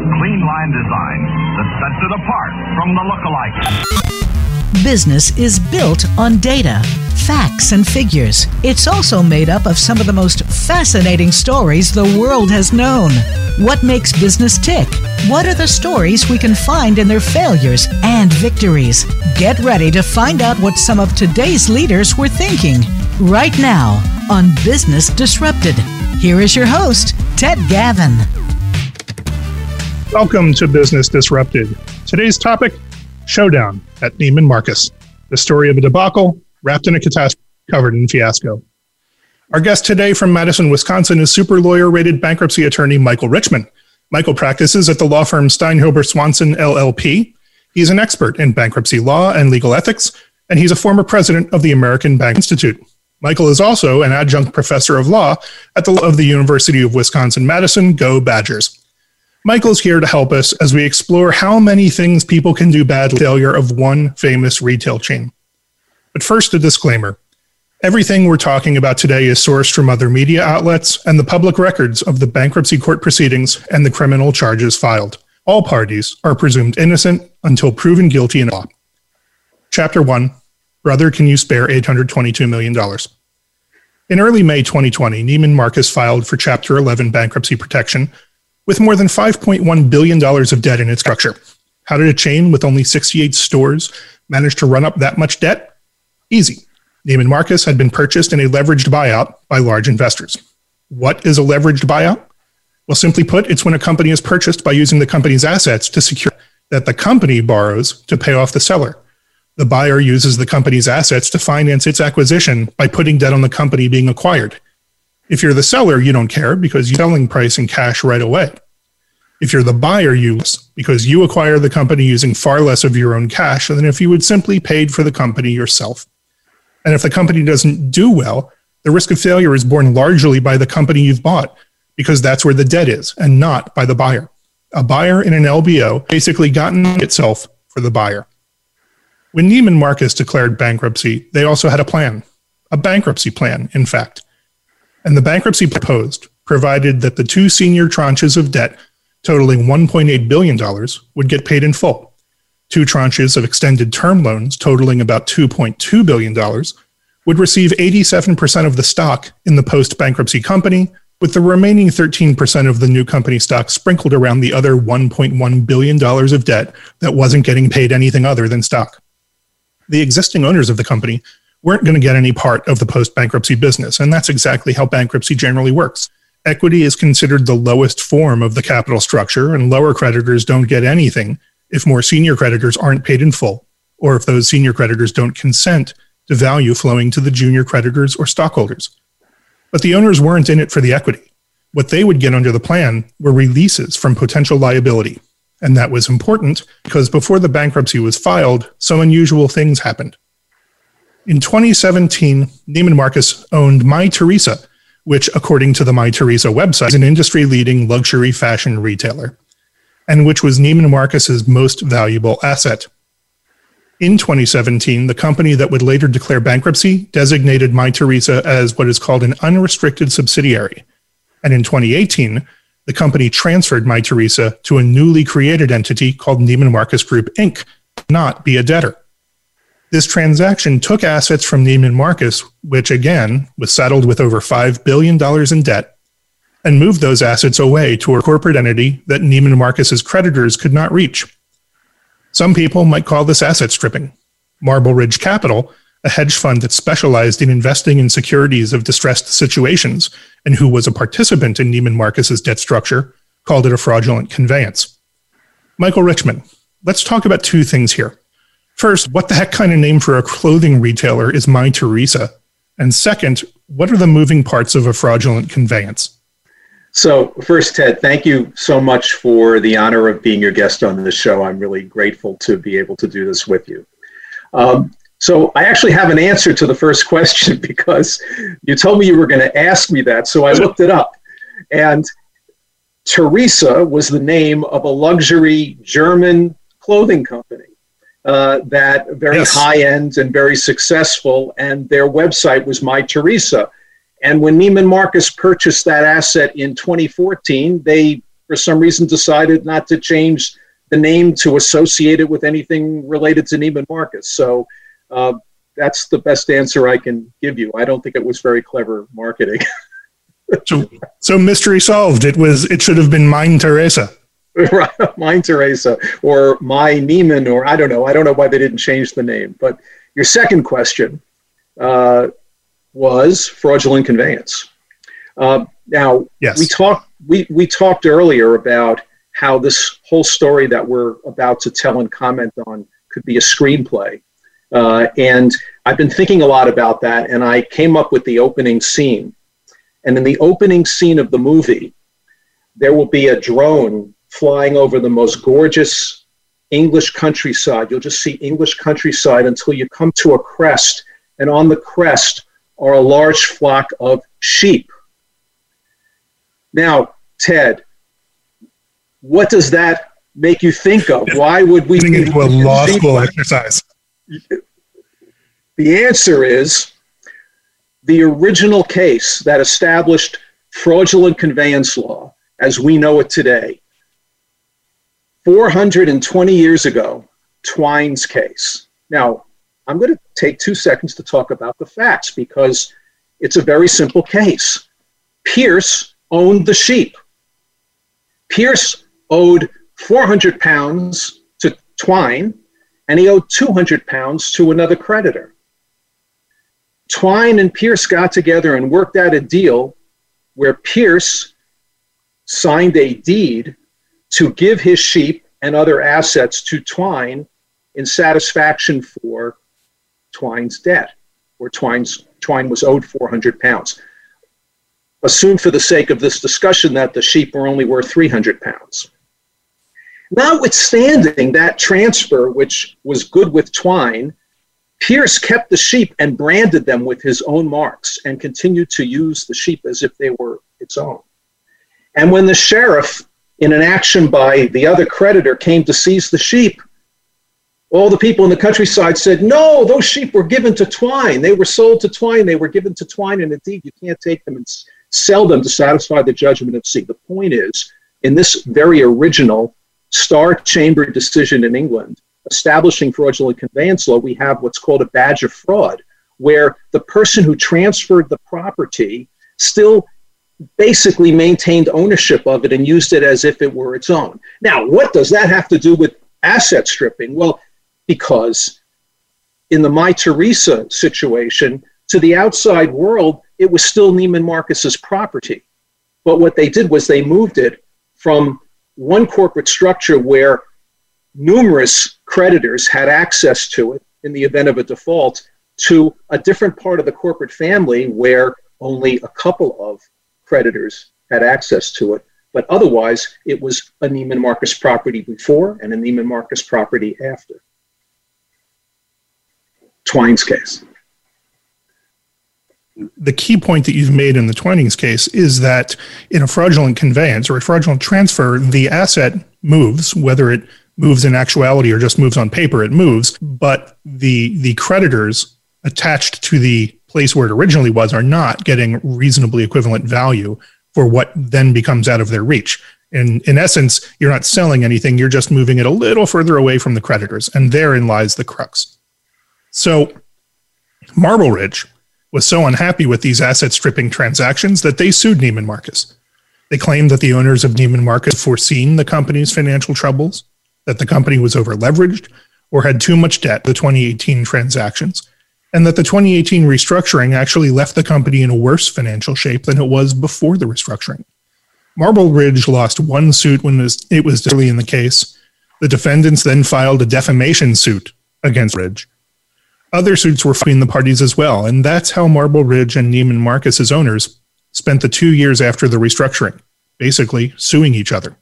clean line design that sets it apart from the look-alike. Business is built on data, facts, and figures. It's also made up of some of the most fascinating stories the world has known. What makes business tick? What are the stories we can find in their failures and victories? Get ready to find out what some of today's leaders were thinking right now on Business Disrupted. Here is your host, Ted Gavin. Welcome to Business Disrupted. Today's topic Showdown at Neiman Marcus, the story of a debacle wrapped in a catastrophe covered in fiasco. Our guest today from Madison, Wisconsin is super lawyer rated bankruptcy attorney Michael Richman. Michael practices at the law firm Steinhilber Swanson LLP. He's an expert in bankruptcy law and legal ethics, and he's a former president of the American Bank Institute. Michael is also an adjunct professor of law at the of the University of Wisconsin Madison. Go Badgers! Michael's here to help us as we explore how many things people can do bad failure of one famous retail chain. But first, a disclaimer. Everything we're talking about today is sourced from other media outlets and the public records of the bankruptcy court proceedings and the criminal charges filed. All parties are presumed innocent until proven guilty in law. Chapter 1 Brother, can you spare $822 million? In early May 2020, Neiman Marcus filed for Chapter 11 bankruptcy protection with more than $5.1 billion of debt in its structure. How did a chain with only 68 stores manage to run up that much debt? Easy. Neiman Marcus had been purchased in a leveraged buyout by large investors. What is a leveraged buyout? Well, simply put, it's when a company is purchased by using the company's assets to secure that the company borrows to pay off the seller. The buyer uses the company's assets to finance its acquisition by putting debt on the company being acquired. If you're the seller, you don't care because you're selling price in cash right away. If you're the buyer, you because you acquire the company using far less of your own cash than if you would simply paid for the company yourself. And if the company doesn't do well, the risk of failure is borne largely by the company you've bought because that's where the debt is and not by the buyer. A buyer in an LBO basically gotten itself for the buyer. When Neiman Marcus declared bankruptcy, they also had a plan, a bankruptcy plan, in fact and the bankruptcy proposed provided that the two senior tranches of debt totaling $1.8 billion would get paid in full. Two tranches of extended term loans totaling about $2.2 billion would receive 87% of the stock in the post bankruptcy company, with the remaining 13% of the new company stock sprinkled around the other $1.1 billion of debt that wasn't getting paid anything other than stock. The existing owners of the company weren't going to get any part of the post bankruptcy business. And that's exactly how bankruptcy generally works. Equity is considered the lowest form of the capital structure, and lower creditors don't get anything if more senior creditors aren't paid in full, or if those senior creditors don't consent to value flowing to the junior creditors or stockholders. But the owners weren't in it for the equity. What they would get under the plan were releases from potential liability. And that was important because before the bankruptcy was filed, some unusual things happened. In 2017, Neiman Marcus owned Mytheresa, which, according to the Mytheresa website, is an industry leading luxury fashion retailer, and which was Neiman Marcus's most valuable asset. In 2017, the company that would later declare bankruptcy designated Mytheresa as what is called an unrestricted subsidiary. And in 2018, the company transferred Mytheresa to a newly created entity called Neiman Marcus Group Inc., not be a debtor. This transaction took assets from Neiman Marcus, which again was saddled with over $5 billion in debt, and moved those assets away to a corporate entity that Neiman Marcus's creditors could not reach. Some people might call this asset stripping. Marble Ridge Capital, a hedge fund that specialized in investing in securities of distressed situations and who was a participant in Neiman Marcus's debt structure, called it a fraudulent conveyance. Michael Richman, let's talk about two things here. First, what the heck kind of name for a clothing retailer is Mytheresa? And second, what are the moving parts of a fraudulent conveyance? So, first, Ted, thank you so much for the honor of being your guest on the show. I'm really grateful to be able to do this with you. Um, so, I actually have an answer to the first question because you told me you were going to ask me that. So, I looked it up. And Teresa was the name of a luxury German clothing company uh, that very yes. high end and very successful, and their website was Mytheresa. And when Neiman Marcus purchased that asset in 2014, they for some reason decided not to change the name to associate it with anything related to Neiman Marcus. So uh, that's the best answer I can give you. I don't think it was very clever marketing. so, so mystery solved. It was. It should have been Mine Teresa. Right, Mine Teresa or My Neiman, or I don't know. I don't know why they didn't change the name. But your second question uh, was fraudulent conveyance. Uh, now, yes. we talked we, we talked earlier about how this whole story that we're about to tell and comment on could be a screenplay. Uh, and I've been thinking a lot about that, and I came up with the opening scene. And in the opening scene of the movie, there will be a drone flying over the most gorgeous English countryside. You'll just see English countryside until you come to a crest, and on the crest are a large flock of sheep. Now, Ted, what does that make you think of? Why would we getting into a law school exercise? The answer is the original case that established fraudulent conveyance law as we know it today 420 years ago, Twyne's case. Now, I'm going to take two seconds to talk about the facts because it's a very simple case. Pierce owned the sheep. Pierce owed 400 pounds to Twyne, and he owed 200 pounds to another creditor. Twyne and Pierce got together and worked out a deal where Pierce signed a deed to give his sheep and other assets to Twyne in satisfaction for Twyne's debt, where Twyne's, Twyne was owed 400 pounds. Assume for the sake of this discussion that the sheep were only worth 300 pounds. Notwithstanding that transfer, which was good with Twyne, Pierce kept the sheep and branded them with his own marks and continued to use the sheep as if they were its own. And when the sheriff in an action by the other creditor came to seize the sheep, all the people in the countryside said, No, those sheep were given to Twyne. They were sold to Twyne. They were given to Twyne. And indeed, you can't take them and sell them to satisfy the judgment of C. The point is, in this very original Star Chamber decision in England, establishing fraudulent conveyance law, we have what's called a badge of fraud, where the person who transferred the property still basically maintained ownership of it and used it as if it were its own. Now, what does that have to do with asset stripping? Well, because in the Mytheresa situation, to the outside world, it was still Neiman Marcus's property. But what they did was they moved it from one corporate structure where numerous creditors had access to it in the event of a default to a different part of the corporate family where only a couple of creditors had access to it. But otherwise, it was a Neiman Marcus property before and a Neiman Marcus property after. Twyne's case. The key point that you've made in the Twinings case is that in a fraudulent conveyance or a fraudulent transfer, the asset moves, whether it moves in actuality or just moves on paper, it moves, but the the creditors attached to the place where it originally was are not getting reasonably equivalent value for what then becomes out of their reach. And in essence, you're not selling anything, you're just moving it a little further away from the creditors. And therein lies the crux. So, Marble Ridge was so unhappy with these asset stripping transactions that they sued Neiman Marcus. They claimed that the owners of Neiman Marcus foreseen the company's financial troubles, that the company was over leveraged, or had too much debt the 2018 transactions, and that the 2018 restructuring actually left the company in a worse financial shape than it was before the restructuring. Marble Ridge lost one suit when it was early in the case. The defendants then filed a defamation suit against Ridge. Other suits were between the parties as well, and that's how Marble Ridge and Neiman Marcus's owners spent the two years after the restructuring, basically suing each other.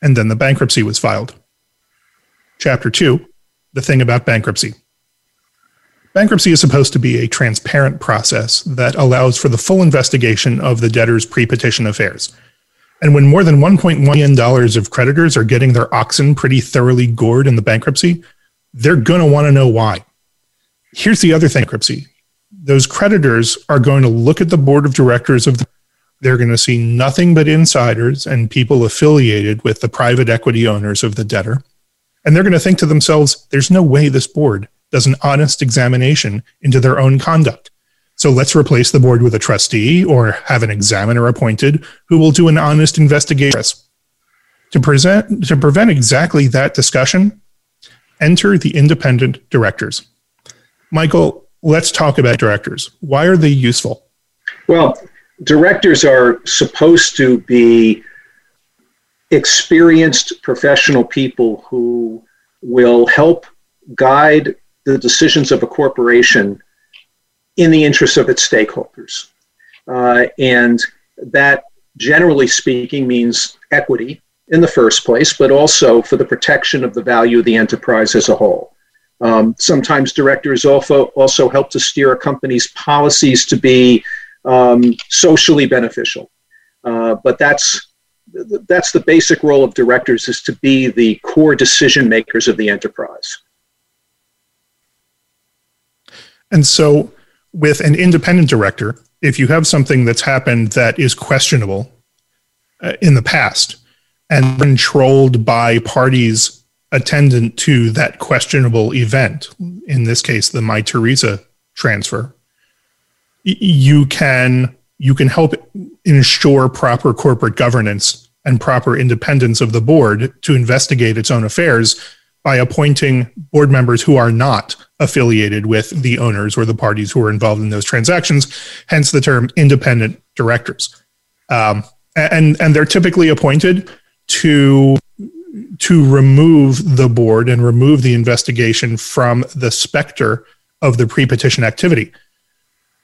And then the bankruptcy was filed. Chapter 2 The Thing About Bankruptcy. Bankruptcy is supposed to be a transparent process that allows for the full investigation of the debtor's pre petition affairs. And when more than $1.1 million of creditors are getting their oxen pretty thoroughly gored in the bankruptcy, they're going to want to know why. Here's the other thing bankruptcy those creditors are going to look at the board of directors of the, they're going to see nothing but insiders and people affiliated with the private equity owners of the debtor. And they're going to think to themselves, there's no way this board does an honest examination into their own conduct. So let's replace the board with a trustee or have an examiner appointed who will do an honest investigation. To present to prevent exactly that discussion, enter the independent directors. Michael, let's talk about directors. Why are they useful? Well, directors are supposed to be experienced professional people who will help guide the decisions of a corporation in the interest of its stakeholders. Uh, and that, generally speaking, means equity in the first place, but also for the protection of the value of the enterprise as a whole. Um, sometimes directors also, also help to steer a company's policies to be um, socially beneficial. Uh, but that's that's the basic role of directors is to be the core decision makers of the enterprise. And so, with an independent director, if you have something that's happened that is questionable uh, in the past and controlled by parties attendant to that questionable event, in this case, the Mytheresa transfer, you can you can help ensure proper corporate governance and proper independence of the board to investigate its own affairs by appointing board members who are not affiliated with the owners or the parties who are involved in those transactions, hence the term independent directors. Um, and, and they're typically appointed to, to remove the board and remove the investigation from the specter of the pre petition activity.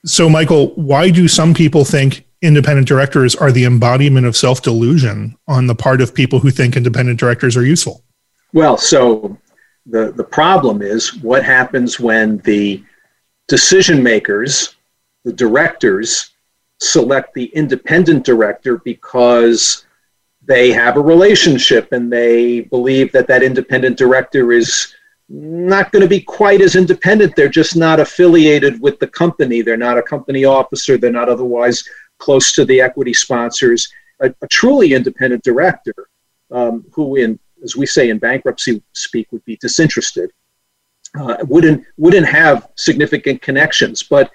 So, Michael, why do some people think independent directors are the embodiment of self delusion on the part of people who think independent directors are useful? Well, so the, the problem is what happens when the decision makers, the directors, select the independent director because they have a relationship and they believe that that independent director is not going to be quite as independent. They're just not affiliated with the company. They're not a company officer. They're not otherwise close to the equity sponsors. A, a truly independent director, um, who, in as we say in bankruptcy speak, would be disinterested, uh, wouldn't wouldn't have significant connections. But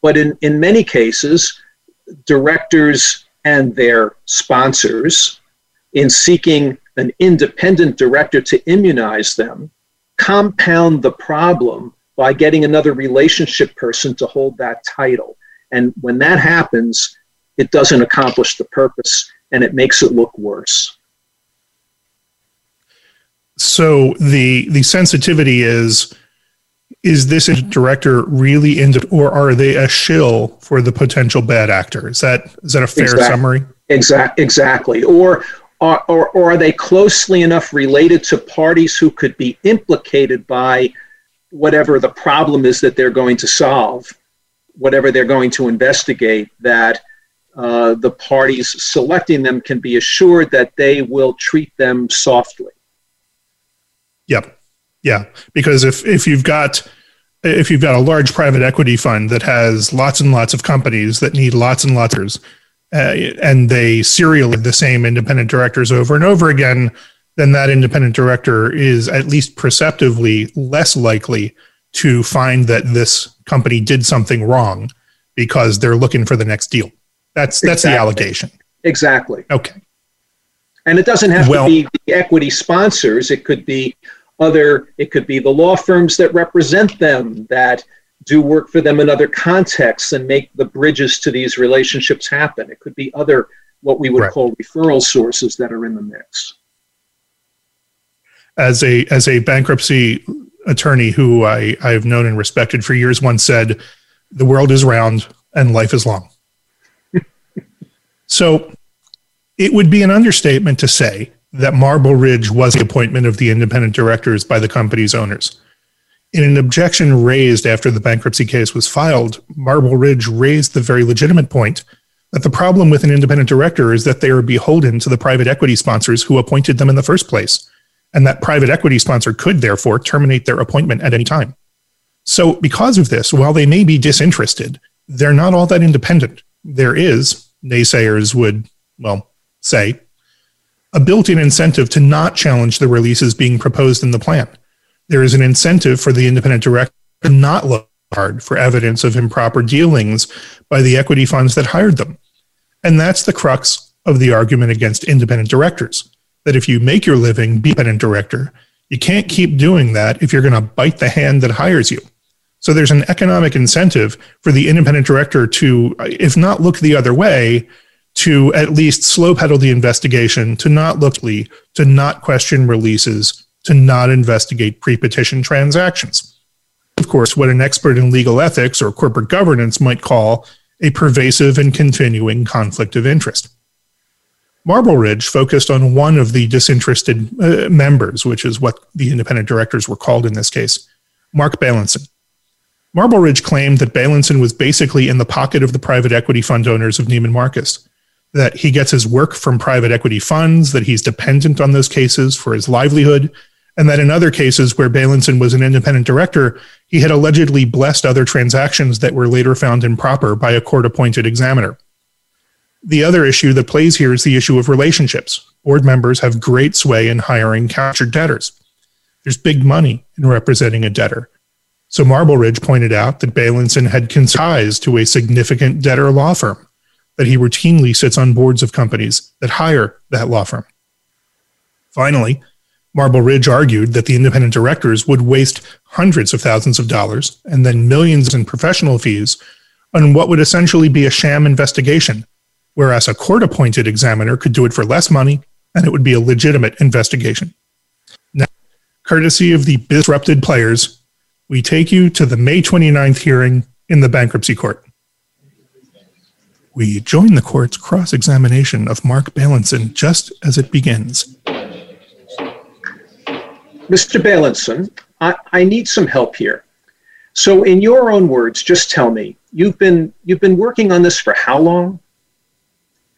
but in in many cases, directors and their sponsors, in seeking an independent director to immunize them, compound the problem by getting another relationship person to hold that title. And when that happens, it doesn't accomplish the purpose and it makes it look worse. So the the sensitivity is is this director really into or are they a shill for the potential bad actor? Is that is that a fair exactly. summary? Exact, exactly. Or or, or, or are they closely enough related to parties who could be implicated by whatever the problem is that they're going to solve, whatever they're going to investigate, that uh, the parties selecting them can be assured that they will treat them softly. Yep. Yeah. Because if, if you've got if you've got a large private equity fund that has lots and lots of companies that need lots and lots of uh, and they serially the same independent directors over and over again, then that independent director is at least perceptively less likely to find that this company did something wrong because they're looking for the next deal. That's that's exactly. the allegation. Exactly. Okay. And it doesn't have well, to be the equity sponsors. It could be other. It could be the law firms that represent them that do work for them in other contexts and make the bridges to these relationships happen. It could be other, what we would right. call referral sources that are in the mix. As a as a bankruptcy attorney who I, I've known and respected for years once said, the world is round and life is long. so it would be an understatement to say that Marble Ridge was the appointment of the independent directors by the company's owners. In an objection raised after the bankruptcy case was filed, Marble Ridge raised the very legitimate point that the problem with an independent director is that they are beholden to the private equity sponsors who appointed them in the first place, and that private equity sponsor could therefore terminate their appointment at any time. So, because of this, while they may be disinterested, they're not all that independent. There is, naysayers would, well, say, a built in incentive to not challenge the releases being proposed in the plan. There is an incentive for the independent director to not look hard for evidence of improper dealings by the equity funds that hired them. And that's the crux of the argument against independent directors that if you make your living be independent director, you can't keep doing that if you're going to bite the hand that hires you. So there's an economic incentive for the independent director to, if not look the other way, to at least slow pedal the investigation, to not look, to not question releases, to not investigate pre petition transactions. Of course, what an expert in legal ethics or corporate governance might call a pervasive and continuing conflict of interest. Marble Ridge focused on one of the disinterested uh, members, which is what the independent directors were called in this case, Marc Beilinson. Marble Ridge claimed that Beilinson was basically in the pocket of the private equity fund owners of Neiman Marcus that he gets his work from private equity funds, that he's dependent on those cases for his livelihood, and that in other cases where Beilinson was an independent director, he had allegedly blessed other transactions that were later found improper by a court appointed examiner. The other issue that plays here is the issue of relationships. Board members have great sway in hiring captured debtors. There's big money in representing a debtor. So Marble Ridge pointed out that Beilinson had ties to a significant debtor law firm that he routinely sits on boards of companies that hire that law firm. Finally, Marble Ridge argued that the independent directors would waste hundreds of thousands of dollars and then millions in professional fees on what would essentially be a sham investigation, whereas a court appointed examiner could do it for less money and it would be a legitimate investigation. Now, courtesy of the disrupted players, we take you to the May 29th hearing in the bankruptcy court we join the court's cross examination of Marc Beilinson just as it begins. Mr. Beilinson, I, I need some help here. So, in your own words, just tell me you've been you've been working on this for how long?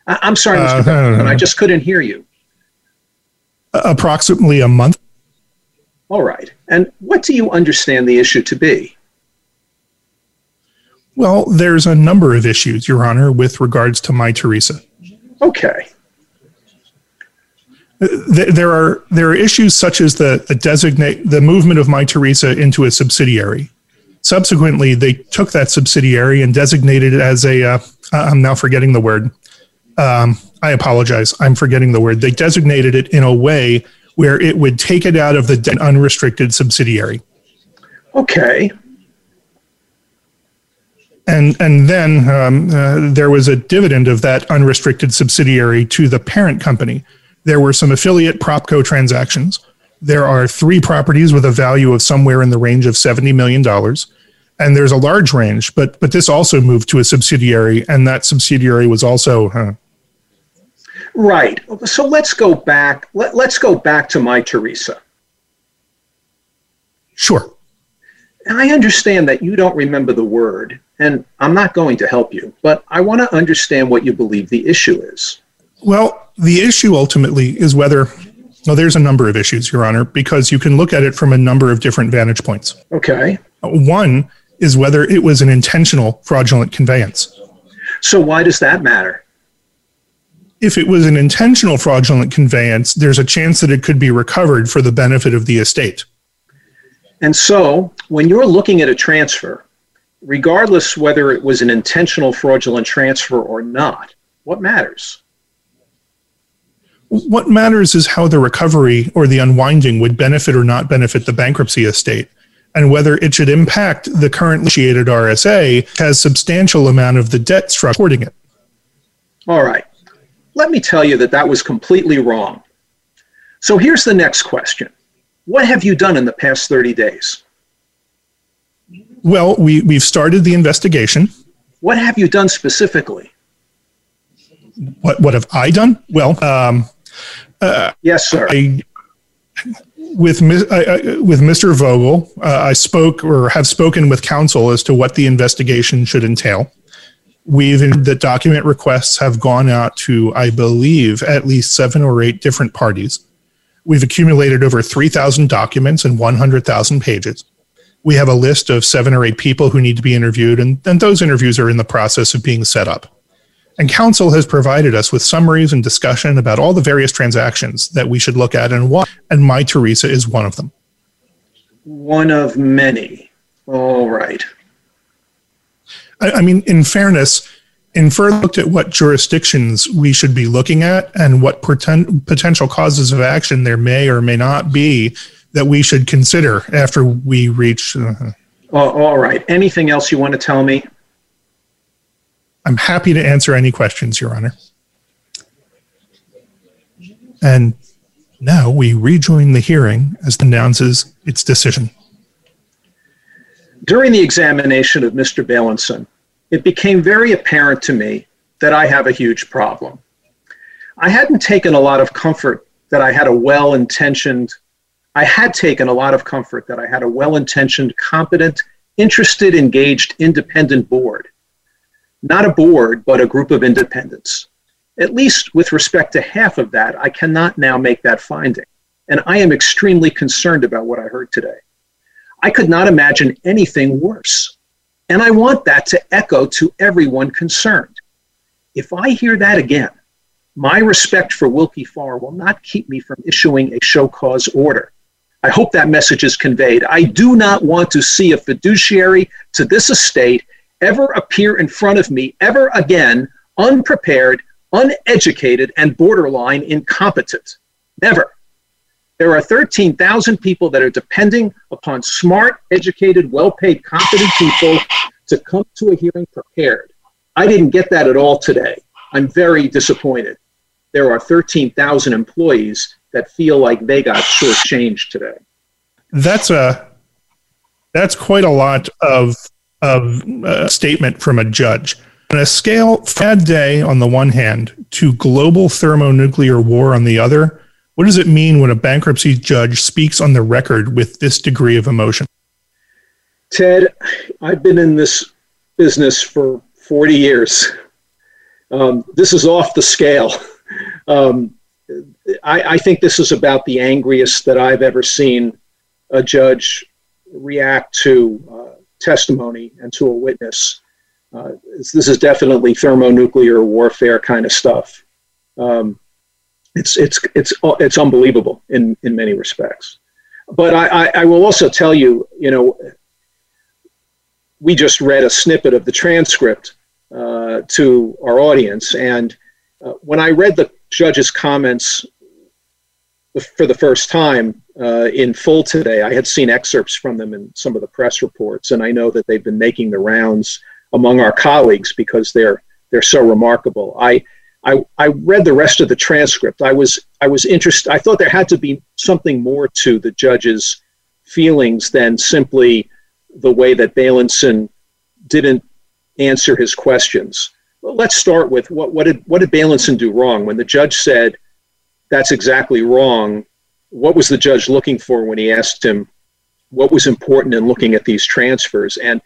I, am sorry, Mr. Uh, Beilinson, I just couldn't hear you. Approximately a month. All right. And what do you understand the issue to be? Well, there's a number of issues, Your Honor, with regards to Mytheresa. Okay. There are there are issues such as the, the designate the movement of Mytheresa into a subsidiary. Subsequently, they took that subsidiary and designated it as a. am uh, now forgetting the word. Um, I apologize. I'm forgetting the word. They designated it in a way where it would take it out of the unrestricted subsidiary. Okay and and then um, uh, there was a dividend of that unrestricted subsidiary to the parent company. There were some affiliate propco transactions. There are three properties with a value of somewhere in the range of seventy million dollars, and there's a large range. But but this also moved to a subsidiary, and that subsidiary was also. Uh, right. So let's go back. Let, let's go back to Mytheresa. Sure. I understand that you don't remember the word, and I'm not going to help you, but I want to understand what you believe the issue is. Well, the issue ultimately is whether, well, there's a number of issues, Your Honor, because you can look at it from a number of different vantage points. Okay. One is whether it was an intentional fraudulent conveyance. So, why does that matter? If it was an intentional fraudulent conveyance, there's a chance that it could be recovered for the benefit of the estate. And so, when you're looking at a transfer, regardless whether it was an intentional fraudulent transfer or not, what matters? What matters is how the recovery or the unwinding would benefit or not benefit the bankruptcy estate, and whether it should impact the current initiated RSA has substantial amount of the debt structure supporting it. All right. Let me tell you that that was completely wrong. So here's the next question. What have you done in the past 30 days? Well, we, we've started the investigation. What have you done specifically? What, what have I done? Well, um, uh, yes, sir. I, with, I, with Mr. Vogel, uh, I spoke or have spoken with counsel as to what the investigation should entail. We've the document requests have gone out to, I believe, at least seven or eight different parties. We've accumulated over 3,000 documents and 100,000 pages we have a list of seven or eight people who need to be interviewed, and, and those interviews are in the process of being set up. And counsel has provided us with summaries and discussion about all the various transactions that we should look at and why. And Mytheresa is one of them. One of many. All right. I, I mean, in fairness, Infer looked at what jurisdictions we should be looking at and what poten- potential causes of action there may or may not be that we should consider after we reach. Uh, all right. Anything else you want to tell me? I'm happy to answer any questions, Your Honor. And now we rejoin the hearing as it announces its decision. During the examination of Mr. Beilinson, it became very apparent to me that I have a huge problem. I hadn't taken a lot of comfort that I had a well intentioned, I had taken a lot of comfort that I had a well intentioned, competent, interested, engaged, independent board. Not a board, but a group of independents. At least with respect to half of that, I cannot now make that finding. And I am extremely concerned about what I heard today. I could not imagine anything worse. And I want that to echo to everyone concerned. If I hear that again, my respect for Willkie Farr will not keep me from issuing a show cause order. I hope that message is conveyed. I do not want to see a fiduciary to this estate ever appear in front of me ever again unprepared, uneducated, and borderline incompetent. Never. There are 13,000 people that are depending upon smart, educated, well paid, competent people to come to a hearing prepared. I didn't get that at all today. I'm very disappointed. There are 13,000 employees that feel like they got shortchanged today. That's a that's quite a lot of of a statement from a judge. On a scale, bad day on the one hand to global thermonuclear war on the other, what does it mean when a bankruptcy judge speaks on the record with this degree of emotion? Ted, I've been in this business for 40 years. Um, this is off the scale. Um, I, I, think this is about the angriest that I've ever seen a judge react to uh, testimony and to a witness. Uh, this is definitely thermonuclear warfare kind of stuff. Um, it's it's it's it's unbelievable in in many respects. But I, I, I will also tell you, you know, we just read a snippet of the transcript uh, to our audience, and uh, when I read the judge's comments for the first time uh, in full today, I had seen excerpts from them in some of the press reports, and I know that they've been making the rounds among our colleagues because they're they're so remarkable. I I, I read the rest of the transcript. I was I was interested. I thought there had to be something more to the judge's feelings than simply the way that Beilinson didn't answer his questions. Well, let's start with what, what did what did Beilinson do wrong when the judge said that's exactly wrong? What was the judge looking for when he asked him what was important in looking at these transfers? And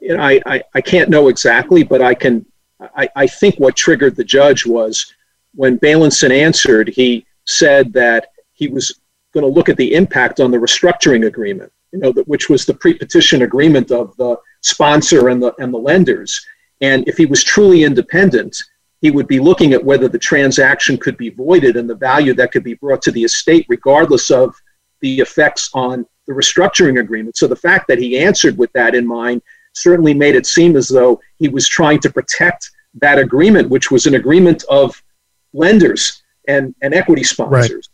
you know, I, I, I can't know exactly, but I can I, I think what triggered the judge was when Beilinson answered, he said that he was going to look at the impact on the restructuring agreement, you know, which was the pre-petition agreement of the sponsor and the and the lenders. And if he was truly independent, he would be looking at whether the transaction could be voided and the value that could be brought to the estate, regardless of the effects on the restructuring agreement. So the fact that he answered with that in mind certainly made it seem as though he was trying to protect that agreement, which was an agreement of lenders and, and equity sponsors. Right.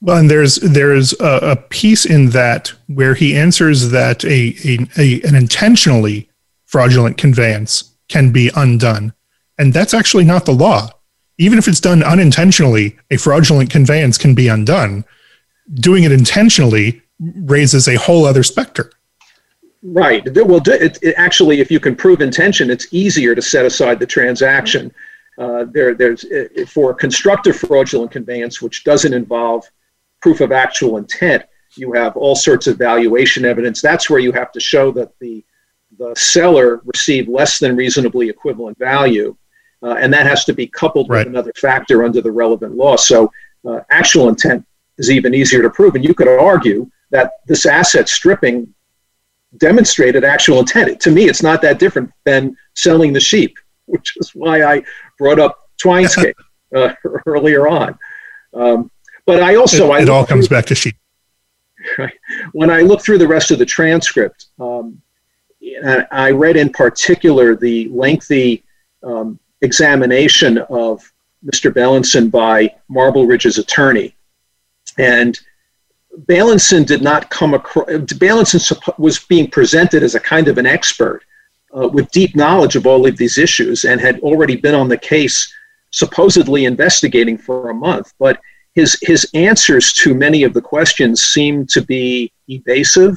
Well, and there's there's a, a, piece in that where he answers that a, a, a an intentionally fraudulent conveyance can be undone, and that's actually not the law. Even if it's done unintentionally, a fraudulent conveyance can be undone. Doing it intentionally raises a whole other specter. Right. Well, it, it, actually, if you can prove intention, it's easier to set aside the transaction. Uh, there, there's for constructive fraudulent conveyance, which doesn't involve proof of actual intent. You have all sorts of valuation evidence. That's where you have to show that the the seller received less than reasonably equivalent value, uh, and that has to be coupled right. with another factor under the relevant law. So, uh, actual intent is even easier to prove, and you could argue that this asset stripping demonstrated actual intent. To me, it's not that different than selling the sheep. which is why I brought up Twyne's case uh, earlier on. Um, but I also it, it all comes through, back to sheep. Right. When I look through the rest of the transcript, um, I read in particular the lengthy um, examination of Mr. Beilinson by Marble Ridge's attorney, and Beilinson did not come across. Beilinson was being presented as a kind of an expert uh, with deep knowledge of all of these issues and had already been on the case, supposedly investigating for a month. But his his answers to many of the questions seemed to be evasive.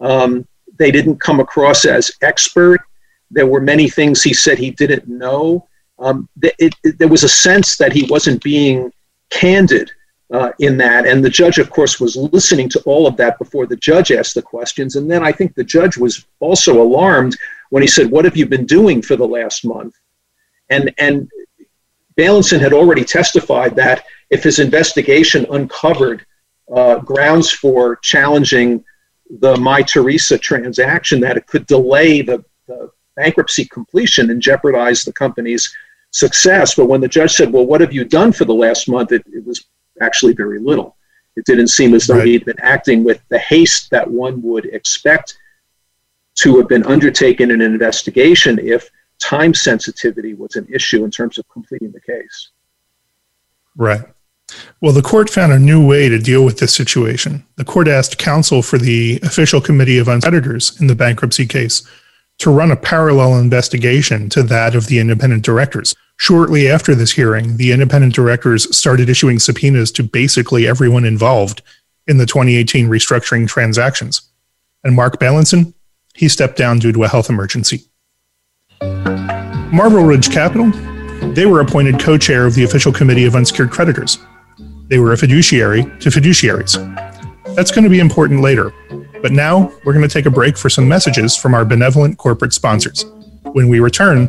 Um, they didn't come across as expert. There were many things he said he didn't know. Um, it, it, there was a sense that he wasn't being candid uh, in that. And the judge, of course, was listening to all of that before the judge asked the questions. And then I think the judge was also alarmed when he said, What have you been doing for the last month? And, and Beilinson had already testified that if his investigation uncovered uh, grounds for challenging the Mytheresa transaction, that it could delay the, the bankruptcy completion and jeopardize the company's success. But when the judge said, Well, what have you done for the last month? it, it was actually very little. It didn't seem as though right. he'd been acting with the haste that one would expect to have been undertaken in an investigation if time sensitivity was an issue in terms of completing the case. Right. Well, the court found a new way to deal with this situation. The court asked counsel for the official committee of creditors in the bankruptcy case to run a parallel investigation to that of the independent directors Shortly after this hearing, the independent directors started issuing subpoenas to basically everyone involved in the 2018 restructuring transactions. And Marc Beilinson, he stepped down due to a health emergency. Marble Ridge Capital, they were appointed co chair of the official committee of unsecured creditors. They were a fiduciary to fiduciaries. That's going to be important later. But now we're going to take a break for some messages from our benevolent corporate sponsors. When we return,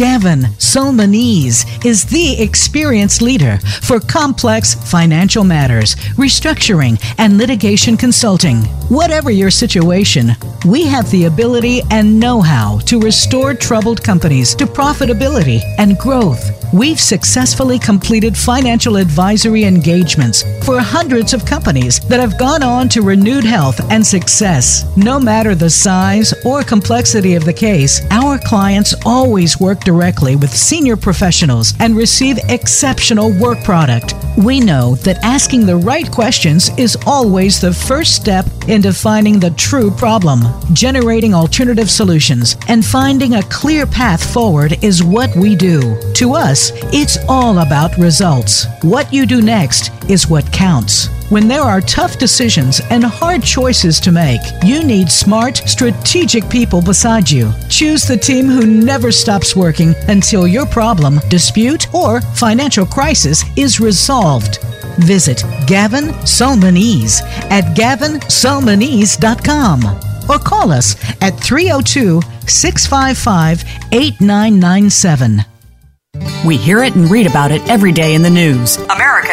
Gavin Solmonese is the experienced leader for complex financial matters, restructuring, and litigation consulting. Whatever your situation, we have the ability and know how to restore troubled companies to profitability and growth. We've successfully completed financial advisory engagements for hundreds of companies that have gone on to renewed health and success. No matter the size or complexity of the case, our clients always work directly with senior professionals and receive exceptional work product. We know that asking the right questions is always the first step in defining the true problem. Generating alternative solutions and finding a clear path forward is what we do. To us, it's all about results. What you do next is what counts. When there are tough decisions and hard choices to make, you need smart, strategic people beside you. Choose the team who never stops working until your problem, dispute, or financial crisis is resolved. Visit Gavin Solmonese at gavinsolmonese.com or call us at 302 655 8997. We hear it and read about it every day in the news.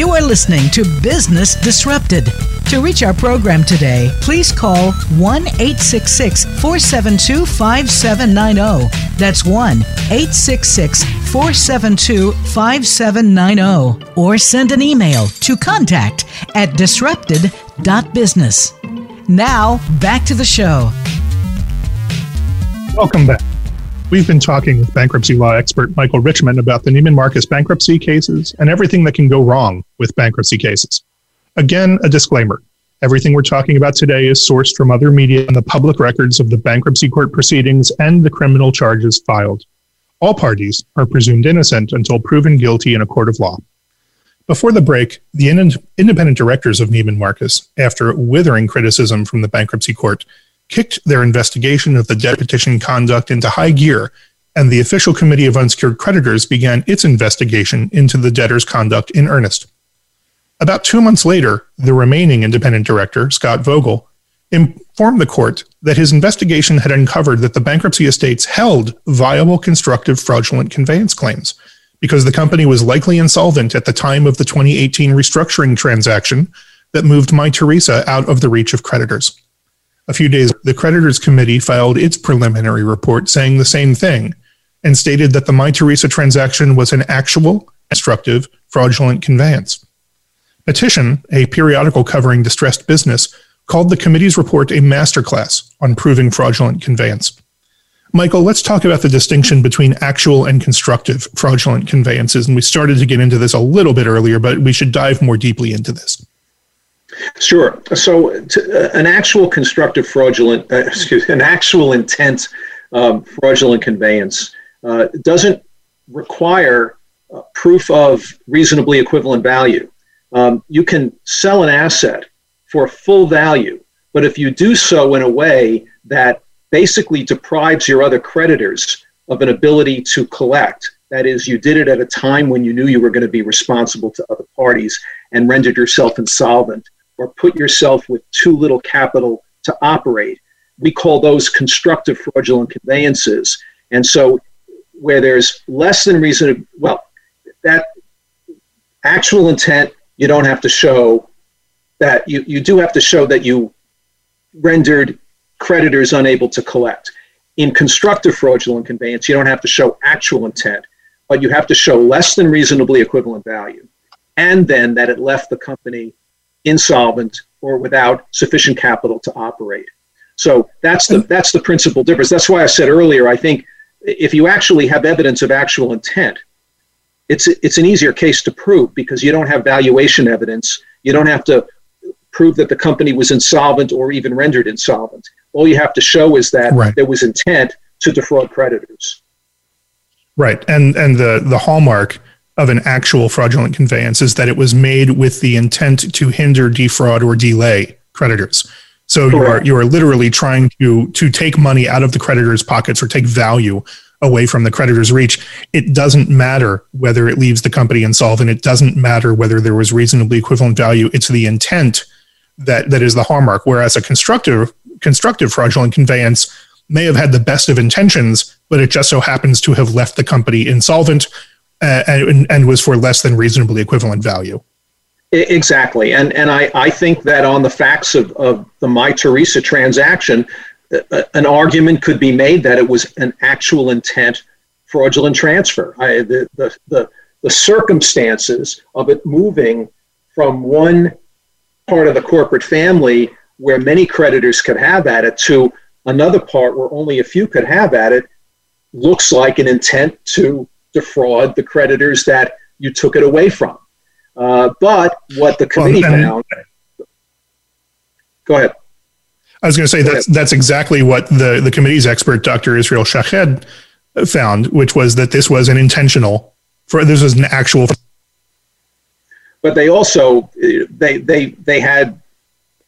You are listening to Business Disrupted. To reach our program today, please call 1 866 472 5790. That's 1 866 472 5790. Or send an email to contact at disrupted.business. Now, back to the show. Welcome back. We've been talking with bankruptcy law expert Michael Richman about the Neiman Marcus bankruptcy cases and everything that can go wrong with bankruptcy cases. Again, a disclaimer. Everything we're talking about today is sourced from other media and the public records of the bankruptcy court proceedings and the criminal charges filed. All parties are presumed innocent until proven guilty in a court of law. Before the break, the in- independent directors of Neiman Marcus, after withering criticism from the bankruptcy court, kicked their investigation of the debt petition conduct into high gear, and the official committee of unsecured creditors began its investigation into the debtor's conduct in earnest. About two months later, the remaining independent director, Scott Vogel, informed the court that his investigation had uncovered that the bankruptcy estates held viable constructive fraudulent conveyance claims because the company was likely insolvent at the time of the 2018 restructuring transaction that moved Mytheresa out of the reach of creditors. A few days, the creditors committee filed its preliminary report saying the same thing and stated that the Mytheresa transaction was an actual, destructive, fraudulent conveyance. Petition, a periodical covering distressed business, called the committee's report a masterclass on proving fraudulent conveyance. Michael, let's talk about the distinction between actual and constructive fraudulent conveyances. And we started to get into this a little bit earlier, but we should dive more deeply into this. Sure. So, to, uh, an actual constructive fraudulent, uh, excuse, an actual intent um, fraudulent conveyance uh, doesn't require uh, proof of reasonably equivalent value. Um, you can sell an asset for full value, but if you do so in a way that basically deprives your other creditors of an ability to collect, that is, you did it at a time when you knew you were going to be responsible to other parties and rendered yourself insolvent or put yourself with too little capital to operate. We call those constructive fraudulent conveyances. And so, where there's less than reasonable, well, that actual intent, you don't have to show that you, you do have to show that you rendered creditors unable to collect. In constructive fraudulent conveyance, you don't have to show actual intent, but you have to show less than reasonably equivalent value. And then that it left the company insolvent or without sufficient capital to operate. So that's the that's the principal difference. That's why I said earlier. I think if you actually have evidence of actual intent, it's it's an easier case to prove because you don't have valuation evidence. You don't have to prove that the company was insolvent or even rendered insolvent. All you have to show is that right. there was intent to defraud creditors. Right, and and the the hallmark of an actual fraudulent conveyance is that it was made with the intent to hinder, defraud, or delay creditors. So you are you are literally trying to to take money out of the creditor's pockets or take value away from the creditor's reach. It doesn't matter whether it leaves the company insolvent. It doesn't matter whether there was reasonably equivalent value. It's the intent that that is the hallmark. Whereas a constructive constructive fraudulent conveyance may have had the best of intentions, but it just so happens to have left the company insolvent and, and was for less than reasonably equivalent value. Exactly. And, and I, I think that on the facts of, of the Mytheresa transaction, uh, an argument could be made that it was an actual intent fraudulent transfer. I, the, the, the, the circumstances of it moving from one part of the corporate family where many creditors could have at it to another part where only a few could have at it looks like an intent to defraud the creditors that you took it away from. Uh, but what the committee well, found. Go ahead. I was going to say that's that's exactly what the the committee's expert, Dr. Israel Shaked, found, which was that this was an intentional. For this was an actual. But they also they they they had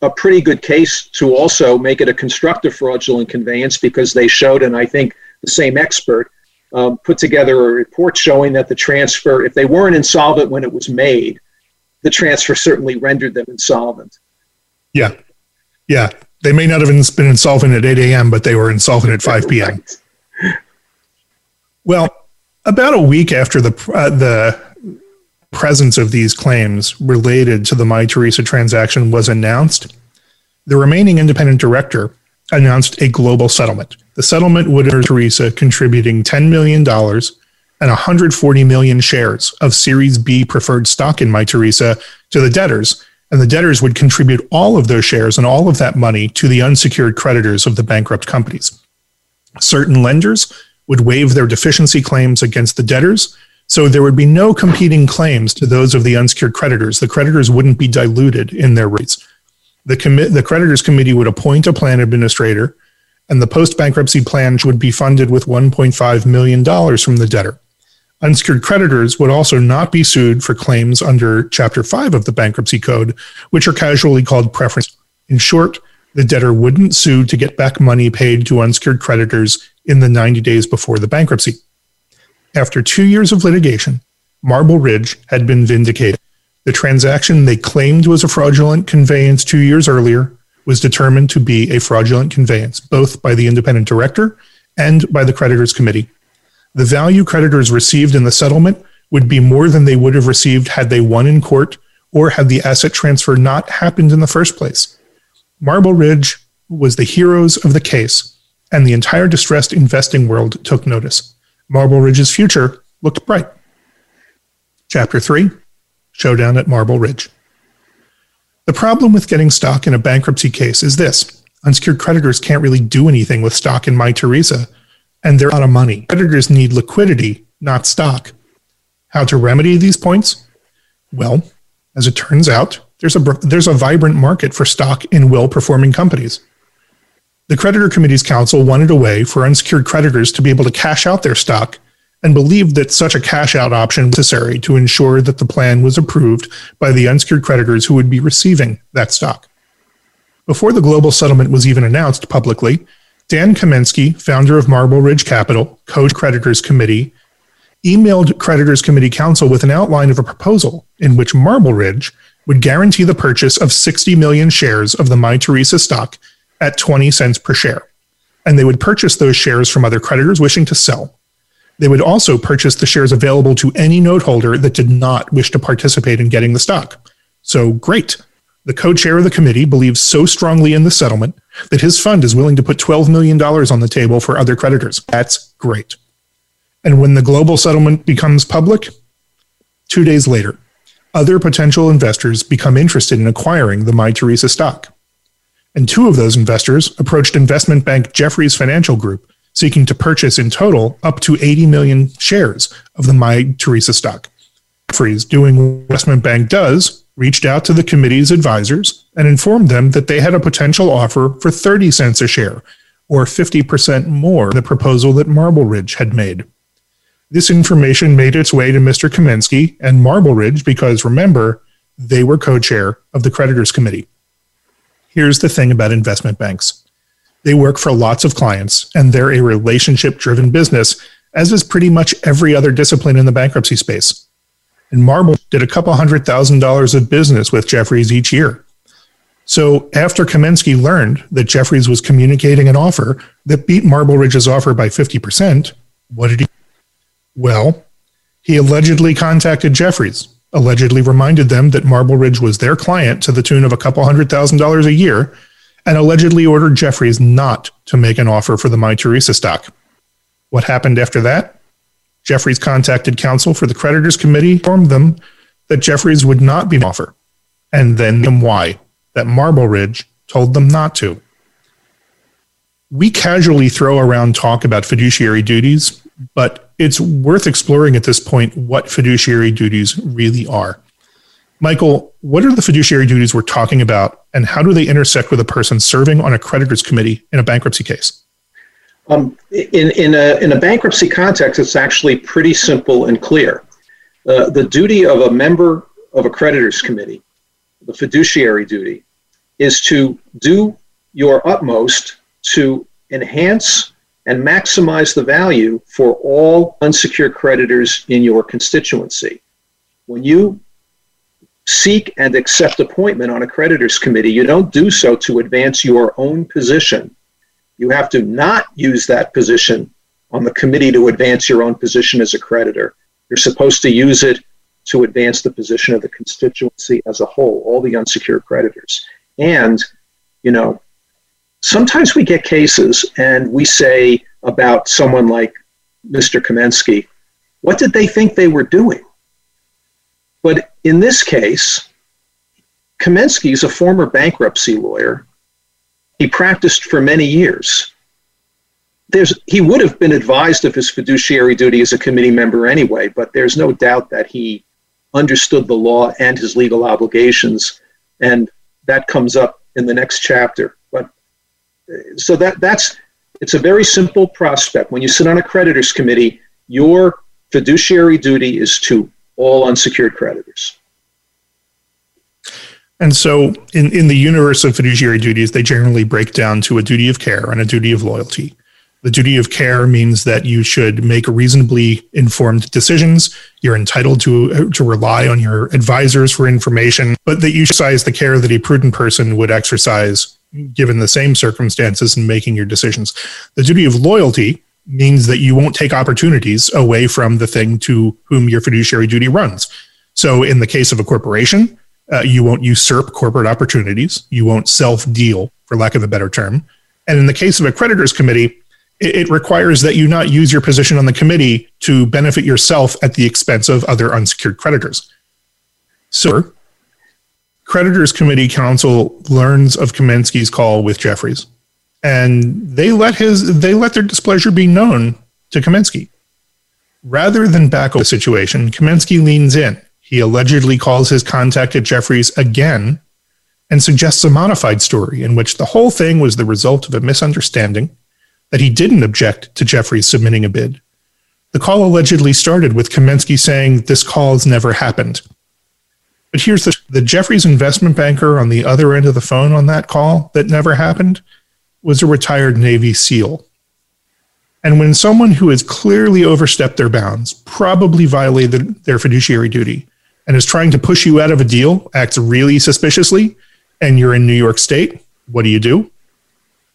a pretty good case to also make it a constructive fraudulent conveyance because they showed, and I think the same expert um, put together a report showing that the transfer, if they weren't insolvent when it was made, the transfer certainly rendered them insolvent. Yeah. Yeah. They may not have been insolvent at 8 a.m., but they were insolvent at 5 p.m. Right. Well, about a week after the, uh, the presence of these claims related to the Mytheresa transaction was announced, the remaining independent director announced a global settlement. The settlement would have Teresa contributing $10 million and 140 million shares of Series B preferred stock in Mytheresa to the debtors, and the debtors would contribute all of those shares and all of that money to the unsecured creditors of the bankrupt companies. Certain lenders would waive their deficiency claims against the debtors. So there would be no competing claims to those of the unsecured creditors. The creditors wouldn't be diluted in their rates. The, commi- the creditors committee would appoint a plan administrator, and the post bankruptcy plan would be funded with $1.5 million from the debtor. Unsecured creditors would also not be sued for claims under Chapter 5 of the Bankruptcy Code, which are casually called preference. In short, the debtor wouldn't sue to get back money paid to unsecured creditors in the 90 days before the bankruptcy. After two years of litigation, Marble Ridge had been vindicated. The transaction they claimed was a fraudulent conveyance two years earlier was determined to be a fraudulent conveyance, both by the independent director and by the creditors committee the value creditors received in the settlement would be more than they would have received had they won in court or had the asset transfer not happened in the first place. Marble Ridge was the heroes of the case, and the entire distressed investing world took notice. Marble Ridge's future looked bright. Chapter 3 Showdown at Marble Ridge. The problem with getting stock in a bankruptcy case is this unsecured creditors can't really do anything with stock in Mytheresa and they're out of money. Creditors need liquidity, not stock. How to remedy these points? Well, as it turns out, there's a, there's a vibrant market for stock in well performing companies. The creditor committee's counsel wanted a way for unsecured creditors to be able to cash out their stock and believed that such a cash out option was necessary to ensure that the plan was approved by the unsecured creditors who would be receiving that stock. Before the global settlement was even announced publicly, Dan Kamensky, founder of Marble Ridge Capital, co-creditors committee, emailed creditors committee counsel with an outline of a proposal in which Marble Ridge would guarantee the purchase of 60 million shares of the Mytheresa stock at 20 cents per share. And they would purchase those shares from other creditors wishing to sell. They would also purchase the shares available to any note holder that did not wish to participate in getting the stock. So great. The co chair of the committee believes so strongly in the settlement that his fund is willing to put $12 million on the table for other creditors. That's great. And when the global settlement becomes public, two days later, other potential investors become interested in acquiring the Mytheresa stock. And two of those investors approached investment bank Jefferies Financial Group, seeking to purchase in total up to 80 million shares of the Mytheresa stock. Jefferies, doing what investment bank does, reached out to the committee's advisors and informed them that they had a potential offer for 30 cents a share, or 50% more than the proposal that Marble Ridge had made. This information made its way to Mr. Kamensky and Marble Ridge because remember, they were co chair of the creditors committee. Here's the thing about investment banks they work for lots of clients, and they're a relationship driven business, as is pretty much every other discipline in the bankruptcy space and Marble did a couple hundred thousand dollars of business with Jefferies each year. So after Kamensky learned that Jefferies was communicating an offer that beat Marble Ridge's offer by 50%, what did he? Well, he allegedly contacted Jefferies, allegedly reminded them that Marble Ridge was their client to the tune of a couple hundred thousand dollars a year, and allegedly ordered Jefferies not to make an offer for the My Mytheresa stock. What happened after that? Jefferies contacted counsel for the creditors committee, informed them that Jefferies would not be an offer, and then them why, that Marble Ridge told them not to. We casually throw around talk about fiduciary duties, but it's worth exploring at this point what fiduciary duties really are. Michael, what are the fiduciary duties we're talking about, and how do they intersect with a person serving on a creditors committee in a bankruptcy case? Um, in, in, a, in a bankruptcy context, it's actually pretty simple and clear. Uh, the duty of a member of a creditors committee, the fiduciary duty, is to do your utmost to enhance and maximize the value for all unsecured creditors in your constituency. When you seek and accept appointment on a creditors committee, you don't do so to advance your own position you have to not use that position on the committee to advance your own position as a creditor. You're supposed to use it to advance the position of the constituency as a whole, all the unsecured creditors. And, you know, sometimes we get cases and we say about someone like Mr. Kamensky, what did they think they were doing? But in this case, Kamensky is a former bankruptcy lawyer he practiced for many years. there's he would have been advised of his fiduciary duty as a committee member anyway, but there's no doubt that he understood the law and his legal obligations, and that comes up in the next chapter. But so that that's it's a very simple prospect. When you sit on a creditors committee, your fiduciary duty is to all unsecured creditors. And so, in, in the universe of fiduciary duties, they generally break down to a duty of care and a duty of loyalty. The duty of care means that you should make reasonably informed decisions. You're entitled to, to rely on your advisors for information, but that you exercise the care that a prudent person would exercise given the same circumstances in making your decisions. The duty of loyalty means that you won't take opportunities away from the thing to whom your fiduciary duty runs. So, in the case of a corporation, uh, you won't usurp corporate opportunities. You won't self deal, for lack of a better term. And in the case of a creditors committee, it, it requires that you not use your position on the committee to benefit yourself at the expense of other unsecured creditors. So, creditors committee counsel learns of Kamensky's call with Jefferies, and they let his they let their displeasure be known to Kamensky. Rather than back the situation, Kamensky leans in he allegedly calls his contact at Jefferies again and suggests a modified story in which the whole thing was the result of a misunderstanding, that he didn't object to Jefferies submitting a bid. The call allegedly started with Kamensky saying, This call's never happened. But here's the, the Jefferies investment banker on the other end of the phone on that call that never happened was a retired Navy SEAL. And when someone who has clearly overstepped their bounds, probably violated their fiduciary duty, and is trying to push you out of a deal acts really suspiciously and you're in New York State, what do you do?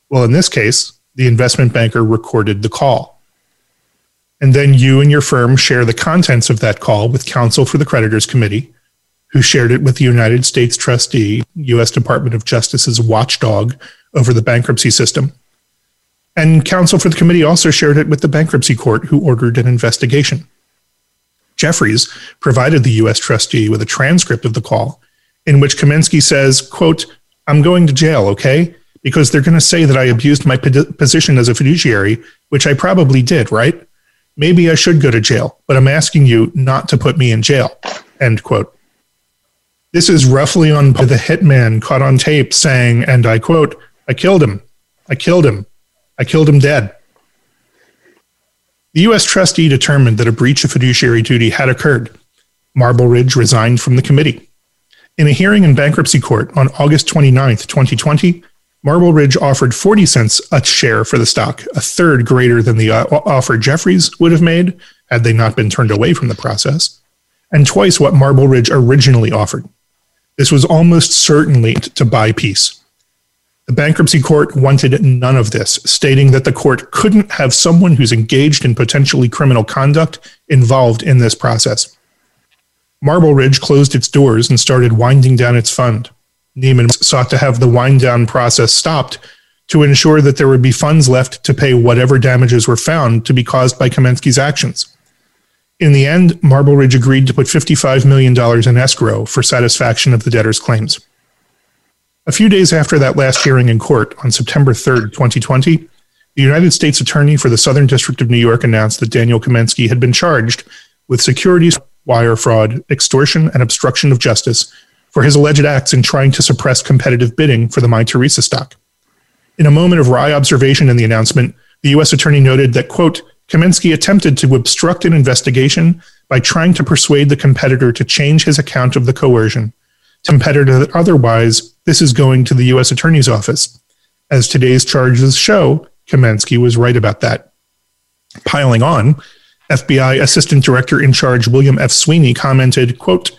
Well, in this case, the investment banker recorded the call. And then you and your firm share the contents of that call with counsel for the creditors committee, who shared it with the United States trustee, U.S. Department of Justice's watchdog over the bankruptcy system. And counsel for the committee also shared it with the bankruptcy court, who ordered an investigation. Jefferies provided the U.S. trustee with a transcript of the call in which Kamensky says, quote, I'm going to jail, okay? Because they're going to say that I abused my position as a fiduciary, which I probably did, right? Maybe I should go to jail, but I'm asking you not to put me in jail, end quote. This is roughly on the hitman caught on tape saying, and I quote, I killed him. I killed him. I killed him dead. The U.S. trustee determined that a breach of fiduciary duty had occurred. Marble Ridge resigned from the committee. In a hearing in bankruptcy court on August 29, 2020, Marble Ridge offered 40 cents a share for the stock, a third greater than the uh, offer Jefferies would have made had they not been turned away from the process, and twice what Marble Ridge originally offered. This was almost certainly to buy peace. The bankruptcy court wanted none of this, stating that the court couldn't have someone who's engaged in potentially criminal conduct involved in this process. Marble Ridge closed its doors and started winding down its fund. Neiman sought to have the wind down process stopped to ensure that there would be funds left to pay whatever damages were found to be caused by Kamensky's actions. In the end, Marble Ridge agreed to put $55 million in escrow for satisfaction of the debtor's claims. A few days after that last hearing in court on September 3rd, 2020, the United States Attorney for the Southern District of New York announced that Daniel Kamensky had been charged with securities, wire fraud, extortion, and obstruction of justice for his alleged acts in trying to suppress competitive bidding for the Mytheresa stock. In a moment of wry observation in the announcement, the U.S. Attorney noted that, quote, Kamensky attempted to obstruct an investigation by trying to persuade the competitor to change his account of the coercion competitor otherwise this is going to the U.S. Attorney's Office. As today's charges show, Kamensky was right about that. Piling on, FBI Assistant Director in Charge William F. Sweeney commented, quote,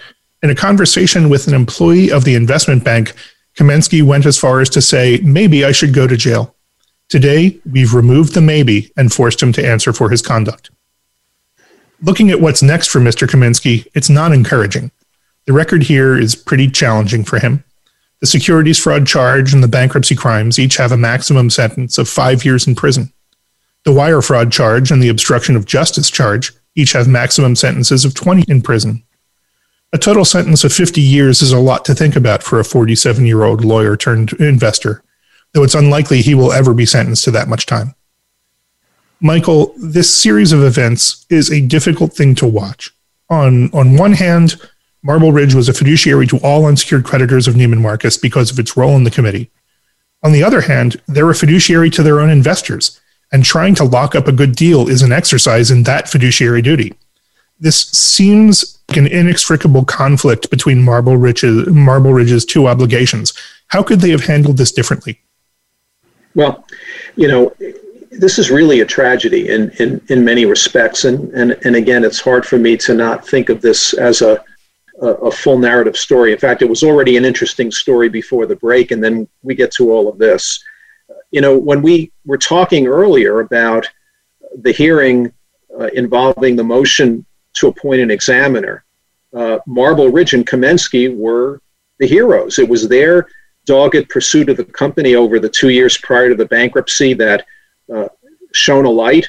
in a conversation with an employee of the investment bank, Kamensky went as far as to say, maybe I should go to jail. Today, we've removed the maybe and forced him to answer for his conduct. Looking at what's next for Mr. Kamensky, it's not encouraging. The record here is pretty challenging for him. The securities fraud charge and the bankruptcy crimes each have a maximum sentence of five years in prison. The wire fraud charge and the obstruction of justice charge each have maximum sentences of 20 in prison. A total sentence of 50 years is a lot to think about for a 47 year old lawyer turned investor, though it's unlikely he will ever be sentenced to that much time. Michael, this series of events is a difficult thing to watch. On, on one hand, Marble Ridge was a fiduciary to all unsecured creditors of Neiman Marcus because of its role in the committee. On the other hand, they're a fiduciary to their own investors, and trying to lock up a good deal is an exercise in that fiduciary duty. This seems like an inextricable conflict between Marble Ridge's, Marble Ridge's two obligations. How could they have handled this differently? Well, you know, this is really a tragedy in, in, in many respects. And, and, and again, it's hard for me to not think of this as a, a, a, full narrative story. In fact, it was already an interesting story before the break, and then we get to all of this. You know, when we were talking earlier about the hearing uh, involving the motion to appoint an examiner, uh, Marble Ridge and Kamensky were the heroes. It was their dogged pursuit of the company over the two years prior to the bankruptcy that uh, shone a light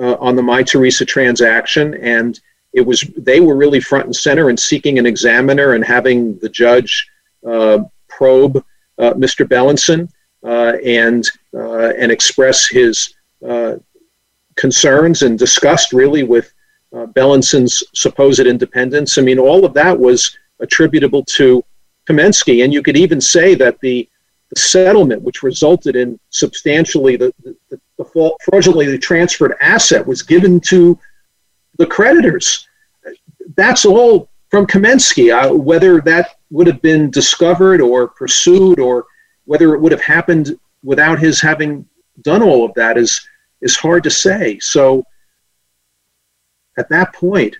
uh, on the Mytheresa transaction, and it was they were really front and center in seeking an examiner and having the judge uh, probe uh, Mr. Beilinson uh, and uh, and express his concerns and disgust really with Beilinson's supposed independence. I mean, all of that was attributable to Kamensky, and you could even say that the the settlement, which resulted in substantially the, the, the fraudulently transferred asset, was given to the creditors. That's all from Kamensky. Uh, whether that would have been discovered or pursued, or whether it would have happened without his having done all of that, is is hard to say. So, at that point,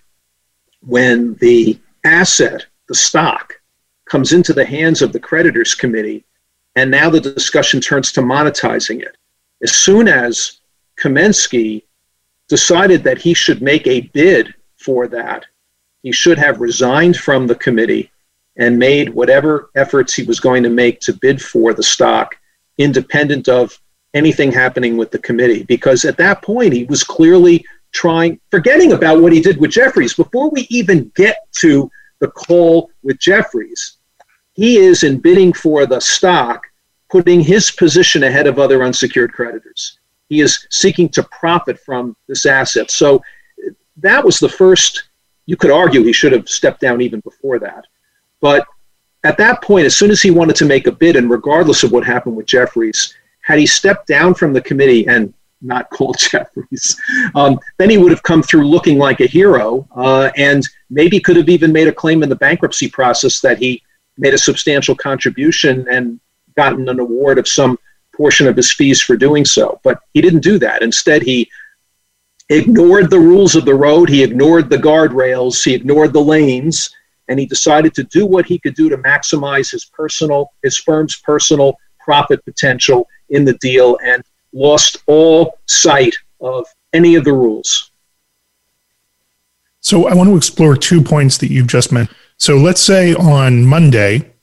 when the asset, the stock, comes into the hands of the creditors committee and now the discussion turns to monetizing it. As soon as Kamensky decided that he should make a bid for that, he should have resigned from the committee and made whatever efforts he was going to make to bid for the stock independent of anything happening with the committee. Because at that point, he was clearly trying, forgetting about what he did with Jefferies. Before we even get to the call with Jefferies, he is in bidding for the stock, putting his position ahead of other unsecured creditors. He is seeking to profit from this asset. So that was the first, you could argue he should have stepped down even before that. But at that point, as soon as he wanted to make a bid, and regardless of what happened with Jefferies, had he stepped down from the committee and not called Jefferies, um, then he would have come through looking like a hero uh, and maybe could have even made a claim in the bankruptcy process that he made a substantial contribution and gotten an award of some portion of his fees for doing so. But he didn't do that. Instead, he ignored the rules of the road, he ignored the guardrails, he ignored the lanes, and he decided to do what he could do to maximize his personal, his firm's personal profit potential in the deal and lost all sight of any of the rules. So I want to explore two points that you've just mentioned. So let's say on Monday,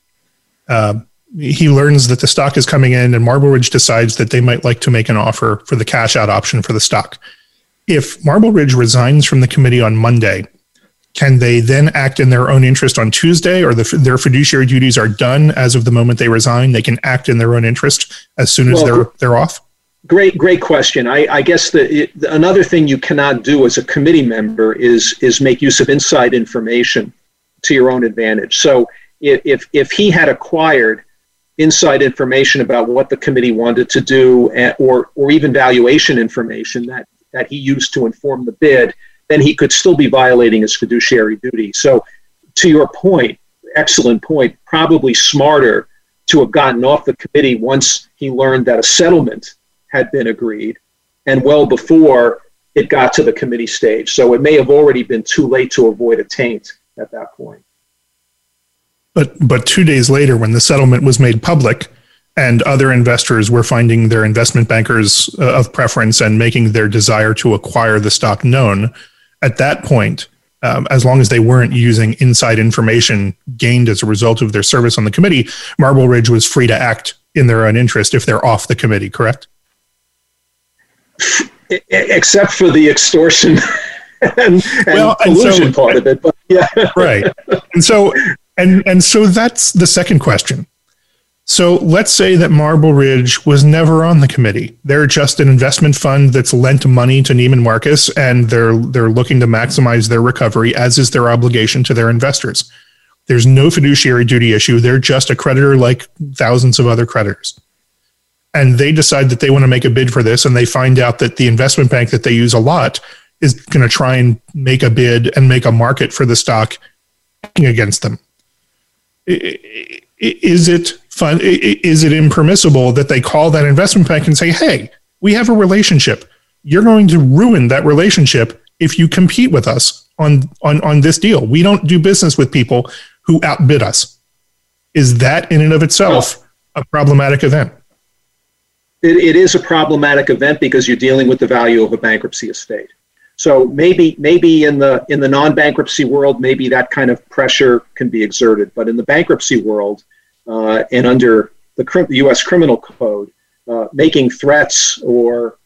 uh, he learns that the stock is coming in, and Marble Ridge decides that they might like to make an offer for the cash out option for the stock. If Marble Ridge resigns from the committee on Monday, can they then act in their own interest on Tuesday, or the, their fiduciary duties are done as of the moment they resign? They can act in their own interest as soon as well, they're they're off. Great, great question. I, I guess the, another thing you cannot do as a committee member is is make use of inside information to your own advantage. So if, if he had acquired inside information about what the committee wanted to do eh, or, or even valuation information that, that he used to inform the bid, then he could still be violating his fiduciary duty. So to your point, excellent point, probably smarter to have gotten off the committee once he learned that a settlement had been agreed and well before it got to the committee stage. So it may have already been too late to avoid a taint at that point. But but two days later, when the settlement was made public, and other investors were finding their investment bankers uh, of preference and making their desire to acquire the stock known, at that point, um, as long as they weren't using inside information gained as a result of their service on the committee, Marble Ridge was free to act in their own interest if they're off the committee. Correct? Except for the extortion and, and well, collusion and so, part of it. But yeah, right. And so, and and so that's the second question. So let's say that Marble Ridge was never on the committee. They're just an investment fund that's lent money to Neiman Marcus and they're they're looking to maximize their recovery as is their obligation to their investors. There's no fiduciary duty issue. They're just a creditor like thousands of other creditors. And they decide that they want to make a bid for this and they find out that the investment bank that they use a lot is going to try and make a bid and make a market for the stock against them. Is it fun? Is it impermissible that they call that investment bank and say, "Hey, we have a relationship. You're going to ruin that relationship if you compete with us on on on this deal. We don't do business with people who outbid us." Is that in and of itself a problematic event? It, it is a problematic event because you're dealing with the value of a bankruptcy estate. So maybe maybe in the in the non-bankruptcy world, maybe that kind of pressure can be exerted, but in the bankruptcy world uh, and under the, U.S. Criminal Code, uh, making threats or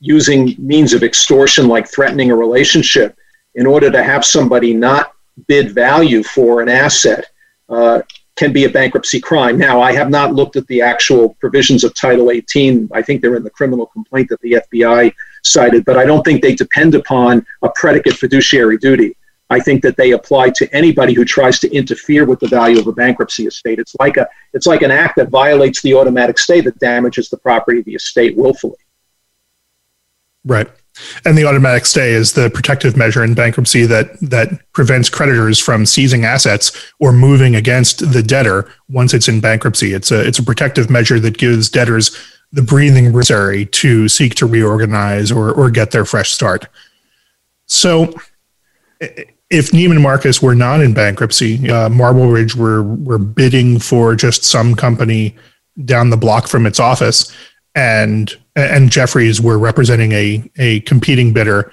using means of extortion like threatening a relationship in order to have somebody not bid value for an asset uh, can be a bankruptcy crime. Now, I have not looked at the actual provisions of Title 18. I think they're in the criminal complaint that the FBI cited, but I don't think they depend upon a predicate fiduciary duty. I think that they apply to anybody who tries to interfere with the value of a bankruptcy estate. It's like a it's like an act that violates the automatic stay that damages the property of the estate willfully. Right. And the automatic stay is the protective measure in bankruptcy that that prevents creditors from seizing assets or moving against the debtor once it's in bankruptcy. It's a it's a protective measure that gives debtors the breathing necessary to seek to reorganize or, or get their fresh start. So, if Neiman Marcus were not in bankruptcy, uh, Marble Ridge were were bidding for just some company down the block from its office, and and Jefferies were representing a a competing bidder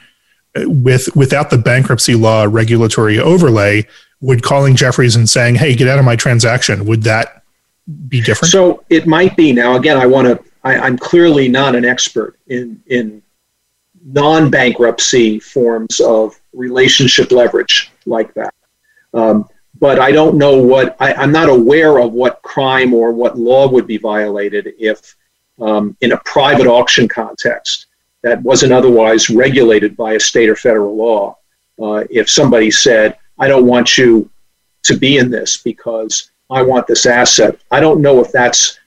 uh, with without the bankruptcy law regulatory overlay. Would calling Jefferies and saying, "Hey, get out of my transaction," would that be different? So it might be. Now, again, I want to I, am clearly not an expert in in non bankruptcy forms of relationship leverage like that. Um, but I don't know what I, am not aware of what crime or what law would be violated if, um, in a private auction context that wasn't otherwise regulated by a state or federal law, uh, if somebody said, "I don't want you to be in this because I want this asset," I don't know if that's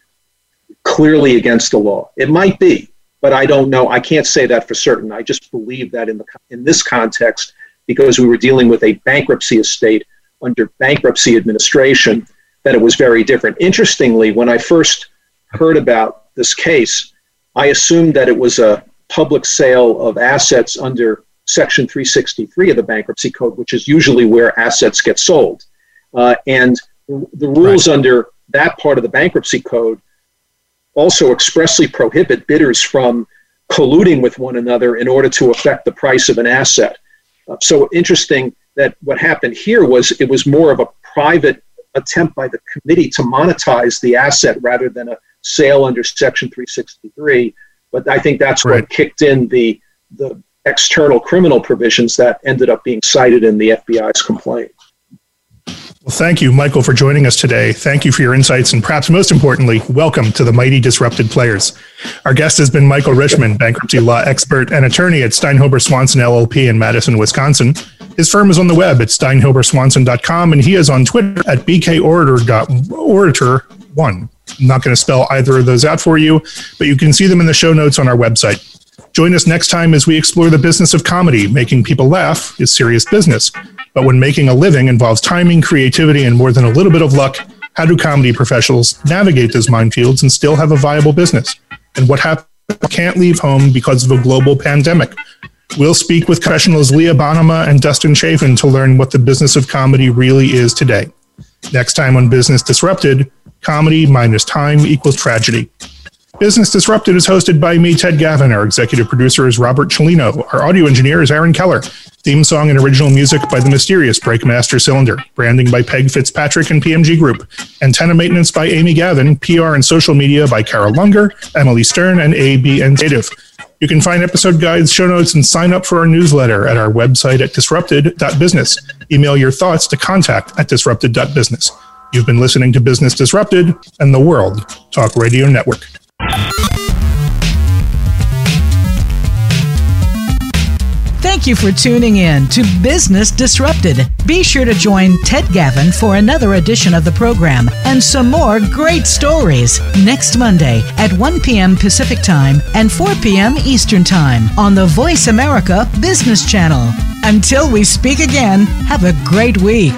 clearly against the law. It might be, but I don't know. I can't say that for certain. I just believe that in the in this context, because we were dealing with a bankruptcy estate under bankruptcy administration, that it was very different. Interestingly, when I first heard about this case, I assumed that it was a public sale of assets under Section 363 of the Bankruptcy Code, which is usually where assets get sold. Uh, and the rules right. under that part of the Bankruptcy Code also expressly prohibit bidders from colluding with one another in order to affect the price of an asset. Uh, so interesting that what happened here was it was more of a private attempt by the committee to monetize the asset rather than a sale under Section 363. But I think that's right. what kicked in the the external criminal provisions that ended up being cited in the FBI's complaint. Well, thank you, Michael, for joining us today. Thank you for your insights, and perhaps most importantly, welcome to the Mighty Disrupted Players. Our guest has been Michael Richman, bankruptcy law expert and attorney at Steinhilber Swanson LLP in Madison, Wisconsin. His firm is on the web at steinhilberswanson.com, and he is on Twitter at bkorator1. I'm not going to spell either of those out for you, but you can see them in the show notes on our website. Join us next time as we explore the business of comedy. Making people laugh is serious business. But when making a living involves timing, creativity, and more than a little bit of luck, how do comedy professionals navigate those minefields and still have a viable business? And what happens can't leave home because of a global pandemic? We'll speak with professionals Leah Bonnema and Dustin Chafin to learn what the business of comedy really is today. Next time on Business Disrupted, comedy minus time equals tragedy. Business Disrupted is hosted by me, Ted Gavin. Our executive producer is Robert Cellino. Our audio engineer is Aaron Keller. Theme song and original music by the mysterious Breakmaster Cylinder. Branding by Peg Fitzpatrick and PMG Group. Antenna maintenance by Amy Gavin. PR and social media by Carol Lunger, Emily Stern, and ABN Native. You can find episode guides, show notes, and sign up for our newsletter at our website at disrupted.business. Email your thoughts to contact at disrupted.business. You've been listening to Business Disrupted and the World Talk Radio Network. Thank you for tuning in to Business Disrupted. Be sure to join Ted Gavin for another edition of the program and some more great stories next Monday at 1 p.m. Pacific Time and 4 p.m. Eastern Time on the Voice America Business Channel. Until we speak again, have a great week.